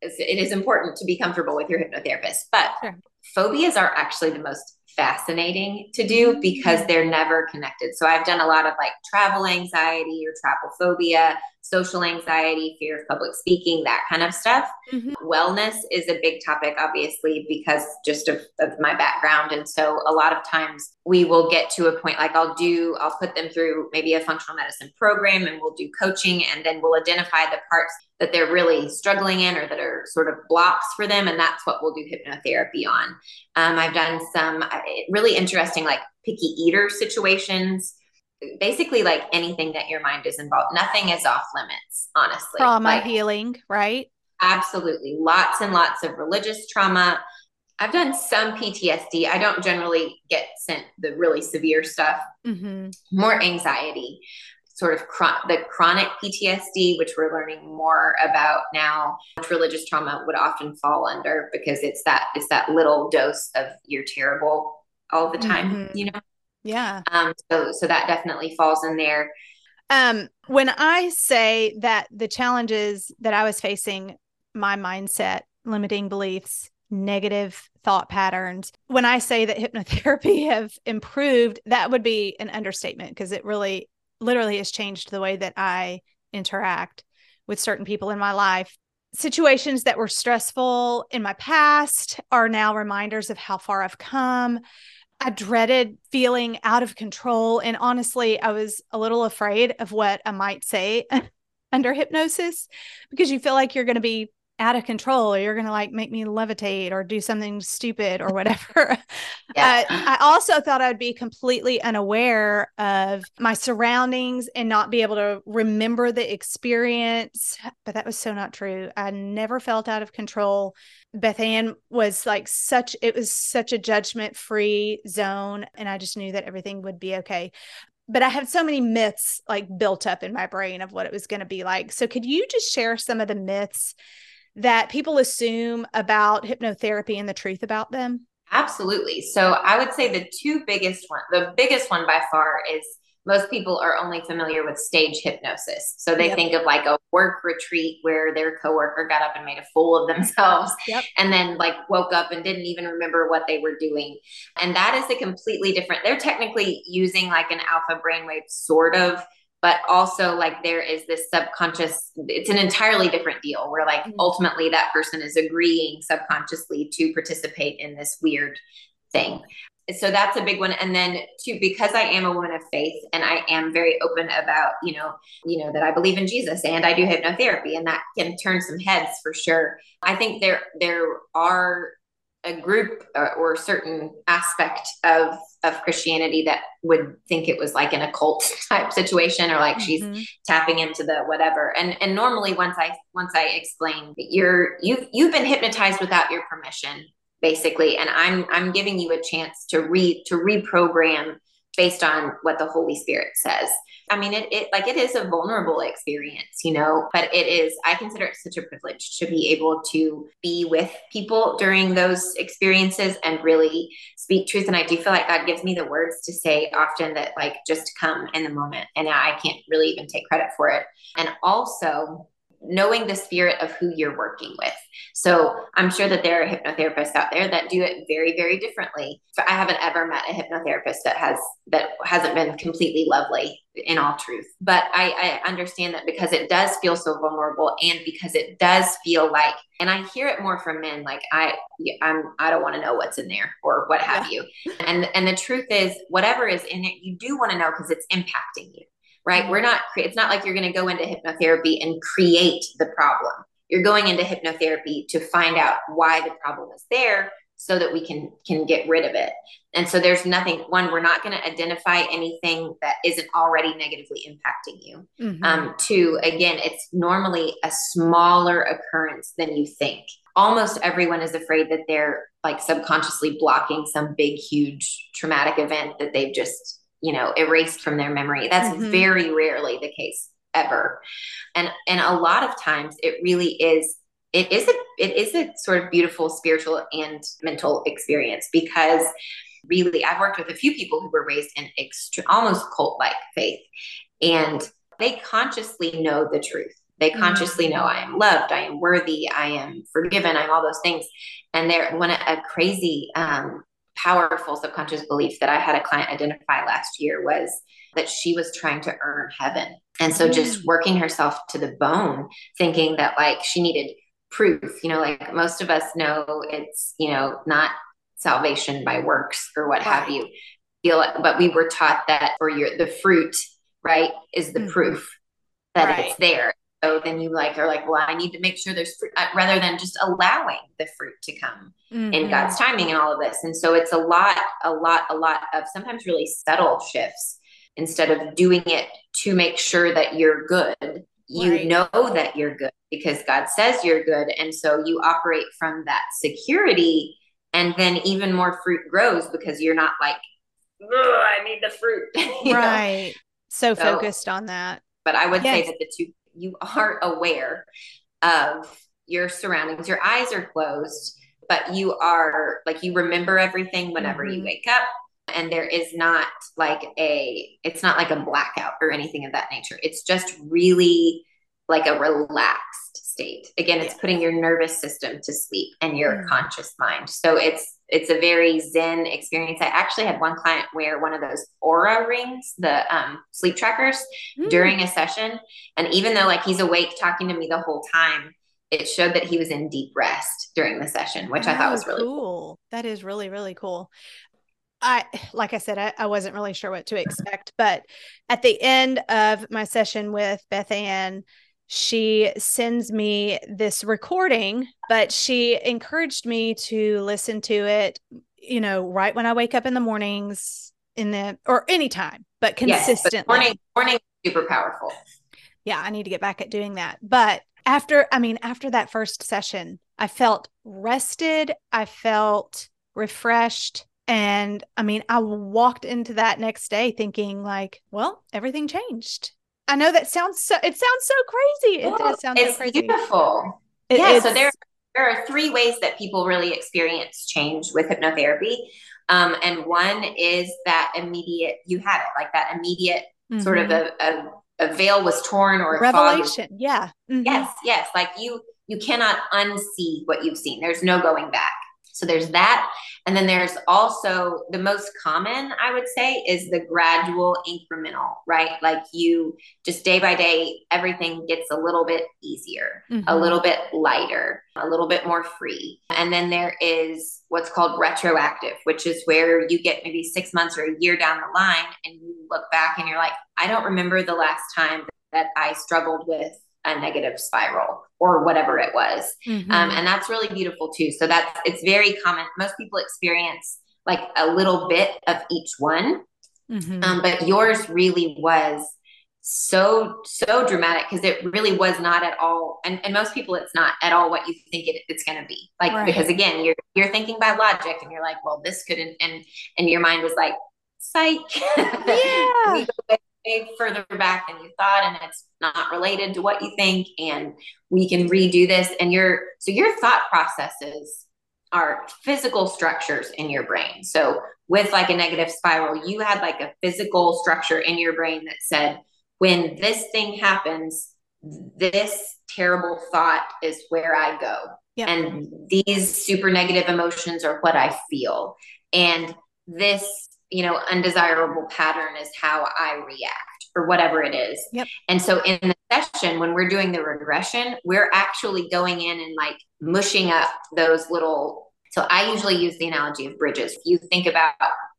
it is important to be comfortable with your hypnotherapist. But sure. phobias are actually the most fascinating to do mm-hmm. because they're never connected. So I've done a lot of like travel anxiety or travel phobia, social anxiety, fear of public speaking, that kind of stuff. Mm-hmm. Wellness is a big topic, obviously, because just of, of my background. And so a lot of times we will get to a point like I'll do, I'll put them through maybe a functional medicine program and we'll do coaching and then we'll identify the parts that they're really struggling in or that are sort of blocks for them. And that's what we'll do hypnotherapy on. Um, I've done some uh, really interesting, like picky eater situations. Basically, like anything that your mind is involved, nothing is off limits, honestly. Trauma like, healing, right? Absolutely. Lots and lots of religious trauma. I've done some PTSD. I don't generally get sent the really severe stuff, mm-hmm. more anxiety sort of the chronic PTSD, which we're learning more about now, which religious trauma would often fall under because it's that it's that little dose of you're terrible all the time, mm-hmm. you know. Yeah. Um. So so that definitely falls in there. Um. When I say that the challenges that I was facing, my mindset, limiting beliefs, negative thought patterns. When I say that hypnotherapy have improved, that would be an understatement because it really literally has changed the way that I interact with certain people in my life. Situations that were stressful in my past are now reminders of how far I've come. I dreaded feeling out of control. And honestly, I was a little afraid of what I might say under hypnosis because you feel like you're going to be out of control or you're going to like make me levitate or do something stupid or whatever. Yeah. uh, I also thought I would be completely unaware of my surroundings and not be able to remember the experience. But that was so not true. I never felt out of control. Beth Ann was like such, it was such a judgment free zone. And I just knew that everything would be okay but I had so many myths like built up in my brain of what it was going to be like. So could you just share some of the myths that people assume about hypnotherapy and the truth about them? Absolutely. So I would say the two biggest one, the biggest one by far is most people are only familiar with stage hypnosis. So they yep. think of like a work retreat where their coworker got up and made a fool of themselves yep. and then like woke up and didn't even remember what they were doing. And that is a completely different, they're technically using like an alpha brainwave sort of but also like there is this subconscious it's an entirely different deal where like mm-hmm. ultimately that person is agreeing subconsciously to participate in this weird thing so that's a big one and then two because i am a woman of faith and i am very open about you know you know that i believe in jesus and i do hypnotherapy and that can turn some heads for sure i think there there are a group or, or a certain aspect of of Christianity that would think it was like an occult type situation or like mm-hmm. she's tapping into the whatever. And and normally once I once I explain that you're you've you've been hypnotized without your permission basically and I'm I'm giving you a chance to re to reprogram based on what the Holy Spirit says. I mean, it, it like it is a vulnerable experience, you know, but it is, I consider it such a privilege to be able to be with people during those experiences and really speak truth. And I do feel like God gives me the words to say often that like just come in the moment. And I can't really even take credit for it. And also, knowing the spirit of who you're working with. So I'm sure that there are hypnotherapists out there that do it very, very differently. I haven't ever met a hypnotherapist that has that hasn't been completely lovely in all truth. But I, I understand that because it does feel so vulnerable and because it does feel like and I hear it more from men like I I'm I don't want to know what's in there or what have yeah. you. And and the truth is whatever is in it you do want to know because it's impacting you right? We're not, it's not like you're going to go into hypnotherapy and create the problem. You're going into hypnotherapy to find out why the problem is there so that we can can get rid of it. And so there's nothing one we're not going to identify anything that isn't already negatively impacting you. Mm-hmm. Um, two, again, it's normally a smaller occurrence than you think. Almost everyone is afraid that they're like subconsciously blocking some big, huge traumatic event that they've just you know erased from their memory that's mm-hmm. very rarely the case ever and and a lot of times it really is it is a it is a sort of beautiful spiritual and mental experience because really i've worked with a few people who were raised in extra almost cult like faith and they consciously know the truth they mm-hmm. consciously know i am loved i am worthy i am forgiven i'm all those things and they're one a crazy um, powerful subconscious belief that I had a client identify last year was that she was trying to earn heaven. And so just mm. working herself to the bone, thinking that like she needed proof, you know, like most of us know it's, you know, not salvation by works or what right. have you. Feel but we were taught that for your the fruit, right, is the mm-hmm. proof that right. it's there. So then you like are like, well, I need to make sure there's fruit, uh, rather than just allowing the fruit to come mm-hmm. in God's timing and all of this. And so it's a lot, a lot, a lot of sometimes really subtle shifts instead of doing it to make sure that you're good. You right. know that you're good because God says you're good. And so you operate from that security. And then even more fruit grows because you're not like, I need the fruit. right. So, so, focused on that. But I would yes. say that the two you are aware of your surroundings. Your eyes are closed, but you are like you remember everything whenever mm-hmm. you wake up. And there is not like a, it's not like a blackout or anything of that nature. It's just really like a relaxed state. Again, it's yeah. putting your nervous system to sleep and your mm-hmm. conscious mind. So it's it's a very zen experience. I actually had one client wear one of those Oura rings, the um, sleep trackers, mm. during a session, and even though like he's awake talking to me the whole time, it showed that he was in deep rest during the session, which oh, I thought was really cool. cool. That is really really cool. I like I said, I, I, wasn't really sure what to expect, but at the end of my session with Beth Ann, she sends me this recording, but she encouraged me to listen to it, you know, right when I wake up in the mornings in the or anytime, but consistently. Yes, but morning morning super powerful. Yeah, I need to get back at doing that. But after I mean, after that first session, I felt rested, I felt refreshed. And I mean, I walked into that next day thinking, like, well, everything changed I know that sounds so. It sounds so crazy. It does sound it's so crazy. Beautiful. It, yeah. So there, there are three ways that people really experience change with hypnotherapy, um, and one is that immediate. You had it like that immediate mm-hmm. sort of mm-hmm. a, a, a veil was torn or revelation. yeah. Mm-hmm. Yes. Yes. Like you you cannot unsee what you've seen. There's no going back. So there's that. And then there's also the most common, I would say, is the gradual incremental, right? Like you just day by day, everything gets a little bit easier, mm-hmm. a little bit lighter, a little bit more free. And then there is what's called retroactive, which is where you get maybe six months or a year down the line and you look back and you're like, I don't remember the last time that I struggled with a negative spiral or whatever it was. Mm-hmm. Um, and that's really beautiful too. So that's, it's very common. Most people experience like a little bit of each one. Mm-hmm. Um, but yours really was so, so dramatic because it really was not at all. And, and most people, it's not at all what you think it, it's going to be like, right. because again, you're, you're thinking by logic and you're like, well, this couldn't, and, and your mind was like, psych. Yeah further back than you thought and it's not related to what you think and we can redo this and your so your thought processes are physical structures in your brain so with like a negative spiral you had like a physical structure in your brain that said when this thing happens this terrible thought is where I go. Yep. And these super negative emotions are what I feel. And this, you know, undesirable pattern is how I react or whatever it is. Yep. And so in the session, when we're doing the regression, we're actually going in and like mushing up those little. So I usually use the analogy of bridges. If you think about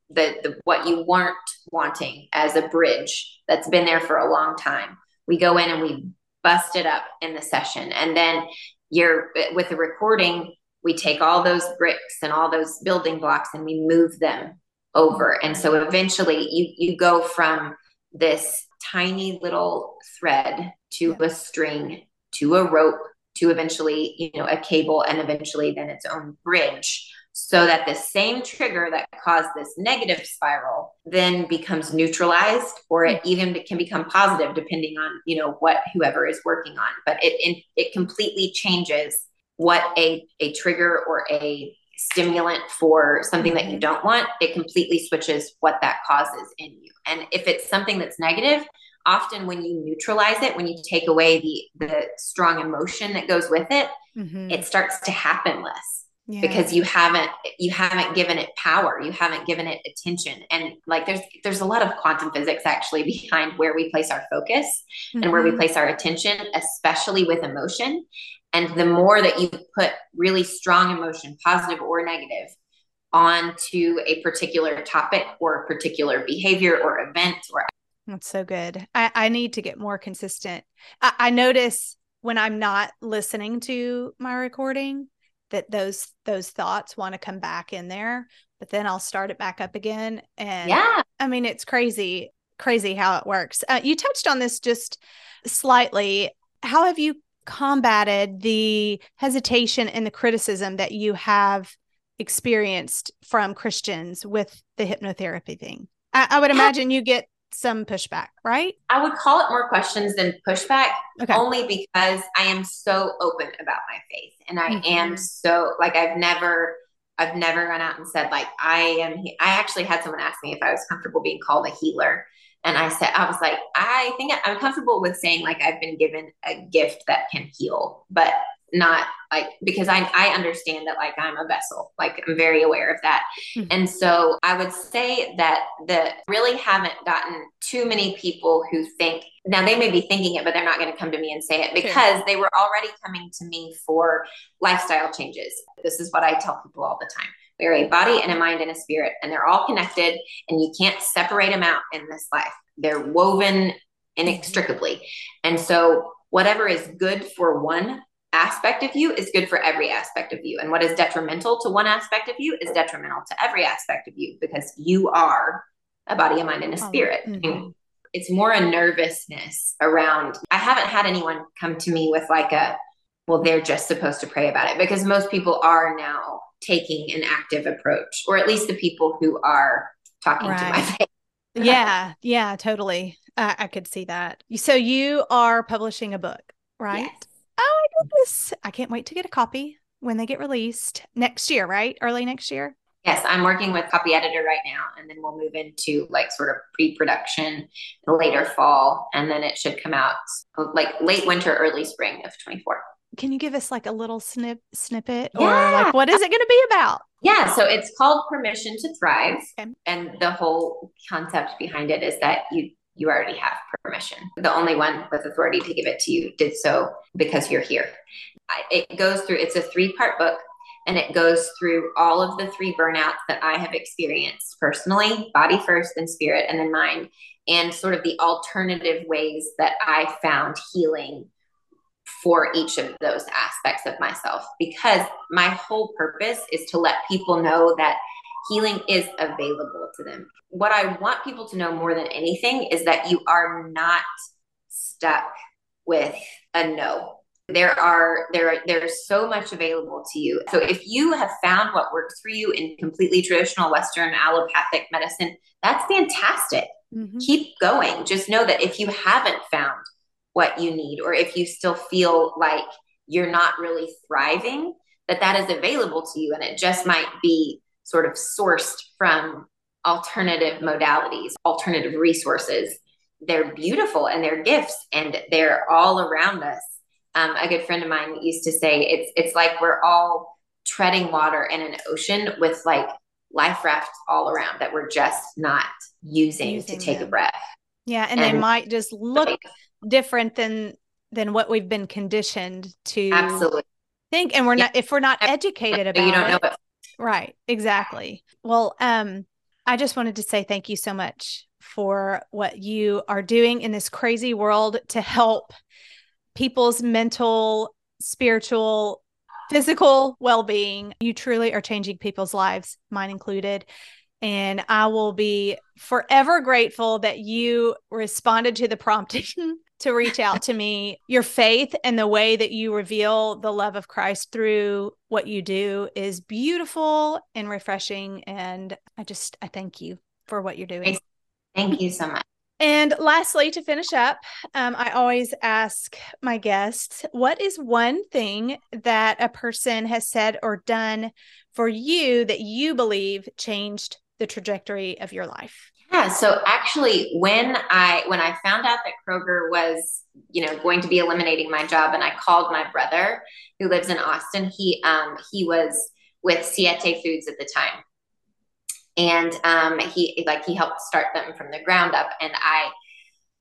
the, the what you weren't wanting as a bridge that's been there for a long time, we go in and we bust it up in the session. And then you're with the recording, we take all those bricks and all those building blocks and we move them over. And so eventually you you go from this tiny little thread to a string to a rope to eventually, you know, a cable and eventually then its own bridge so that the same trigger that caused this negative spiral then becomes neutralized or it hmm. even can become positive depending on you know what whoever is working on but it it, it completely changes what a a trigger or a stimulant for something that you mm-hmm. don't want it completely switches what that causes in you and if it's something that's negative often when you neutralize it when you take away the the strong emotion that goes with it mm-hmm. it starts to happen less yeah. because you haven't you haven't given it power you haven't given it attention and like there's there's a lot of quantum physics actually behind where we place our focus mm-hmm. and where we mm-hmm. place our attention especially with emotion and the more that you put really strong emotion positive or negative onto a particular topic or a particular behavior or event or that's so good. I, I need to get more consistent. I, I notice when i'm not listening to my recording that those those thoughts want to come back in there but then i'll start it back up again. And yeah. I mean it's crazy crazy how it works. Uh, you touched on this just slightly. How have you combated the hesitation and the criticism that you have experienced from christians with the hypnotherapy thing I, I would imagine you get some pushback, right? I would call it more questions than pushback, okay. only because I am so open about my faith. And I mm-hmm. am so, like, I've never, I've never gone out and said, like, I am, I actually had someone ask me if I was comfortable being called a healer. And I said, I was like, I think I'm comfortable with saying, like, I've been given a gift that can heal, but not like because I I understand that like I'm a vessel. Like I'm very aware of that. Mm-hmm. And so I would say that the really haven't gotten too many people who think now they may be thinking it, but they're not going to come to me and say it because sure. they were already coming to me for lifestyle changes. This is what I tell people all the time. We're a body and a mind and a spirit, and they're all connected, and you can't separate them out in this life. They're woven inextricably. And so, whatever is good for one aspect of you is good for every aspect of you. And what is detrimental to one aspect of you is detrimental to every aspect of you because you are a body, a mind, and a spirit. Mm-hmm. It's more a nervousness around. I haven't had anyone come to me with like a, well, they're just supposed to pray about it because most people are now taking an active approach, or at least the people who are talking right. to my face. yeah, yeah, totally. Uh, I could see that. So you are publishing a book, right? Yes. Oh my goodness. I can't wait to get a copy when they get released next year, right? Early next year. Yes, I'm working with copy editor right now, and then we'll move into like sort of pre-production later fall, and then it should come out like late winter, early spring of 24. Can you give us like a little snip snippet, yeah. or like what is it going to be about? Yeah, so it's called Permission to Thrive, okay. and the whole concept behind it is that you you already have permission. The only one with authority to give it to you did so because you're here. It goes through, it's a three part book and it goes through all of the three burnouts that I have experienced personally body first, then spirit, and then mind, and sort of the alternative ways that I found healing for each of those aspects of myself. Because my whole purpose is to let people know that healing is available to them. What I want people to know more than anything is that you are not stuck with a no. There are there there's so much available to you. So if you have found what works for you in completely traditional Western allopathic medicine, that's fantastic. Mm-hmm. Keep going. Just know that if you haven't found what you need, or if you still feel like you're not really thriving, that that is available to you, and it just might be sort of sourced from alternative modalities, alternative resources. they're beautiful and they're gifts and they're all around us. Um, a good friend of mine used to say it's it's like we're all treading water in an ocean with like life rafts all around that we're just not using, using to take them. a breath. Yeah, and, and, they might just look different than than what we've been conditioned to absolutely. think and we're yeah. not if we're not educated about you don't know it. right exactly. Well um i just wanted to say thank you so much for what you are doing in this crazy world to help people's mental spiritual physical well-being. You truly are changing people's lives mine included. And I will be forever grateful that you responded to the prompting to reach out to me. Your faith and the way that you reveal the love of Christ through what you do is beautiful and refreshing. And I just, I thank you for what you're doing. Thank you so much. And lastly, to finish up, um, I always ask my guests, what is one thing that a person has said or done for you that you believe changed the trajectory of your life? Yeah. So actually, when I when I found out that Kroger was, you know, going to be eliminating my job, and I called my brother who lives in Austin. He um he was with Siete Foods at the time, and um he like he helped start them from the ground up, and I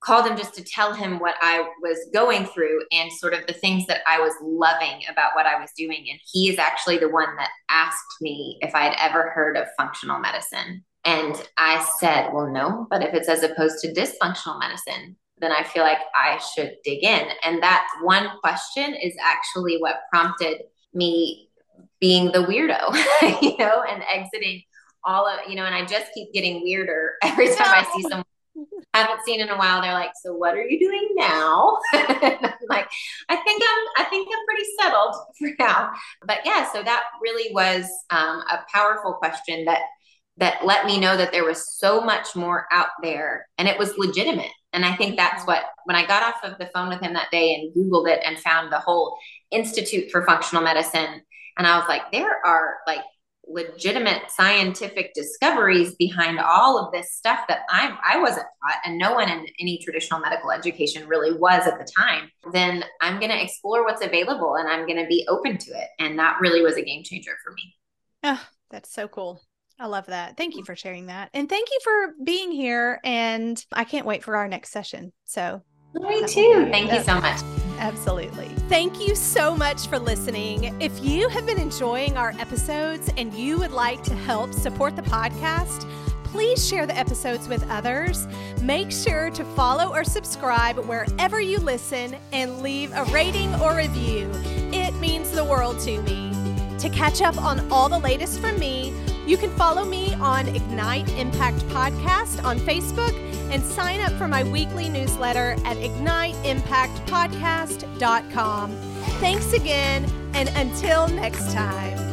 called him just to tell him what I was going through and sort of the things that I was loving about what I was doing. And he is actually the one that asked me if I had ever heard of functional medicine. And I said, well, no, but if it's as opposed to dysfunctional medicine, then I feel like I should dig in. And that one question is actually what prompted me being the weirdo, you know, and exiting all of, you know, and I just keep getting weirder every time no. I see someone I haven't seen in a while. They're like, so what are you doing now? I'm like, I think I'm, I think I'm pretty settled for now. But yeah, so that really was um, a powerful question that that let me know that there was so much more out there and it was legitimate. And I think that's what, when I got off of the phone with him that day and Googled it and found the whole Institute for Functional Medicine, and I was like, there are like legitimate scientific discoveries behind all of this stuff that I'm I wasn't taught and no one in any traditional medical education really was at the time, then I'm going to explore what's available and I'm going to be open to it. And that really was a game changer for me. Oh, that's so cool. I love that. Thank you for sharing that. And thank you for being here. And I can't wait for our next session. So, me too. Thank you so much. Absolutely. Thank you so much for listening. If you have been enjoying our episodes and you would like to help support the podcast, please share the episodes with others. Make sure to follow or subscribe wherever you listen and leave a rating or review. It means the world to me. To catch up on all the latest from me, you can follow me on Ignite Impact Podcast on Facebook and sign up for my weekly newsletter at igniteimpactpodcast.com. Thanks again, and until next time.